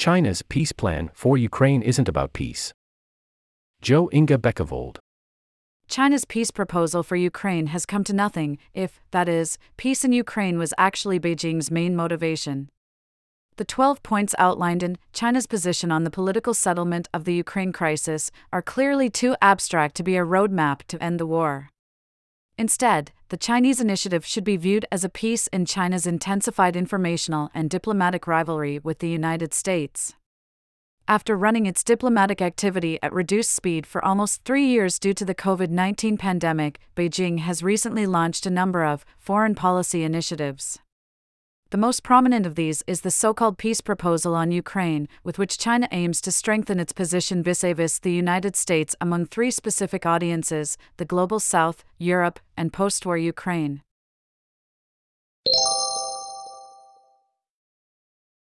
China's peace plan for Ukraine isn't about peace. Jo Inge Bekkevold. China's peace proposal for Ukraine has come to nothing, if, that is, peace in Ukraine was actually Beijing's main motivation. The 12 points outlined in China's position on the political settlement of the Ukraine crisis are clearly too abstract to be a roadmap to end the war. Instead, the Chinese initiative should be viewed as a piece in China's intensified informational and diplomatic rivalry with the United States. After running its diplomatic activity at reduced speed for almost three years due to the COVID 19 pandemic, Beijing has recently launched a number of foreign policy initiatives. The most prominent of these is the so called peace proposal on Ukraine, with which China aims to strengthen its position vis a vis the United States among three specific audiences the Global South, Europe, and post war Ukraine.